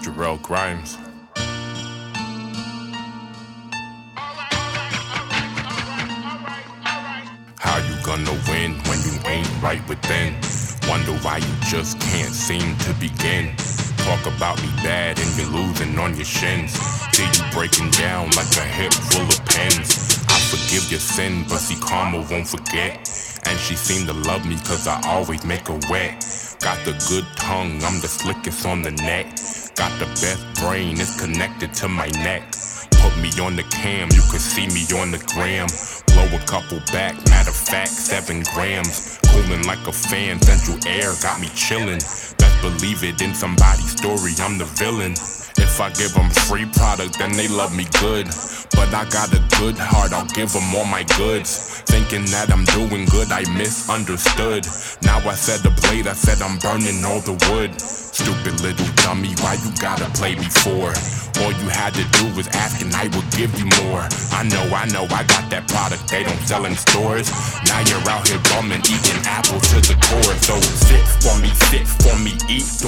Jerrell Grimes. How you gonna win when you ain't right within? Wonder why you just can't seem to begin. Talk about me bad and you're losing on your shins. See you breaking down like a hip full of pins. I forgive your sin, but see karma won't forget. And she seemed to love me cause I always make her wet. Got the good tongue, I'm the slickest on the net. Got the best brain, it's connected to my neck. Put me on the cam, you could see me on the gram. Blow a couple back, matter of fact, seven grams. Cooling like a fan, central air got me chillin'. Best believe it in somebody's story, I'm the villain. If I give them free product, then they love me good. But I got a good heart, I'll give them all my goods. Thinking that I'm doing good, I misunderstood. Now I said the blade, I said I'm burning all the wood. Stupid little dummy, why you gotta play me for? All you had to do was ask and I would give you more. I know, I know, I got that product they don't sell in stores. Now you're out here bumming, eating apples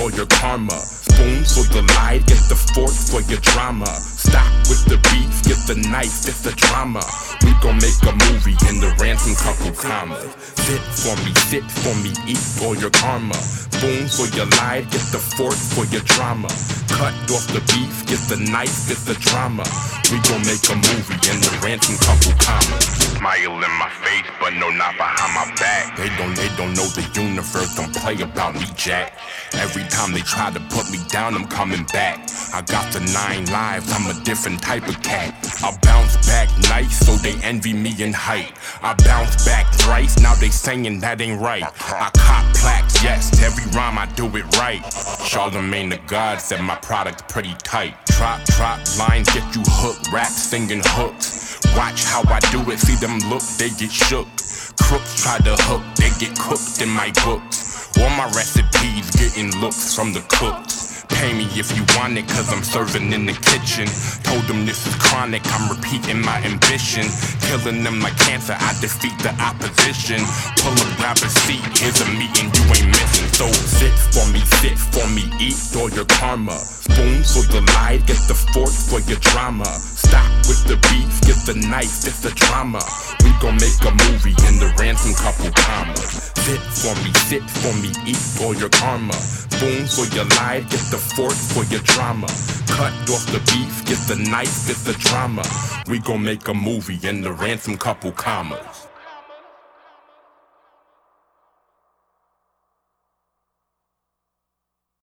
all your karma. Spoon for the lie, get the fork for your drama. Stop with the beef, get the knife, it's the drama. We gon' make a movie in the ransom couple commas. Sit for me, sit for me, eat all your karma. Spoon for your lie, get the fork for your drama. Cut off the beef, get the knife, get the drama. We gon' make a movie in the ransom couple commas. Smile in my face, but no, not behind my back. They don't, they don't know the universe don't play about me, Jack. Every time they try to put me down, I'm coming back. I got the nine lives, I'm a different type of cat. I bounce back nice, so they envy me in height. I bounce back thrice, now they saying that ain't right. I cop yes, every rhyme I do it right. Charlemagne the God said my product pretty tight. Drop, drop lines, get you hooked, rap singing hooks. Watch how I do it, see them look, they get shook. Crooks try to hook, they get cooked in my books. All my recipes getting looks from the cooks. Pay me if you want it, cause I'm serving in the kitchen. Told them this is chronic, I'm repeating my ambition. Killing them like cancer, I defeat the opposition. Pull up, a seat, here's a meeting you ain't missing. So sit for me, sit for me, eat all your karma. Spoon for the lie, get the fork for your drama. Stop with the beef, get the knife, it's the drama. We gon' make a movie in the ransom couple commas. Sit for me, sit for me, eat all your karma. Spoon for your lie, get the fork for your drama. Cut off the beef, get the knife, get the drama. We gon' make a movie in the ransom couple commas.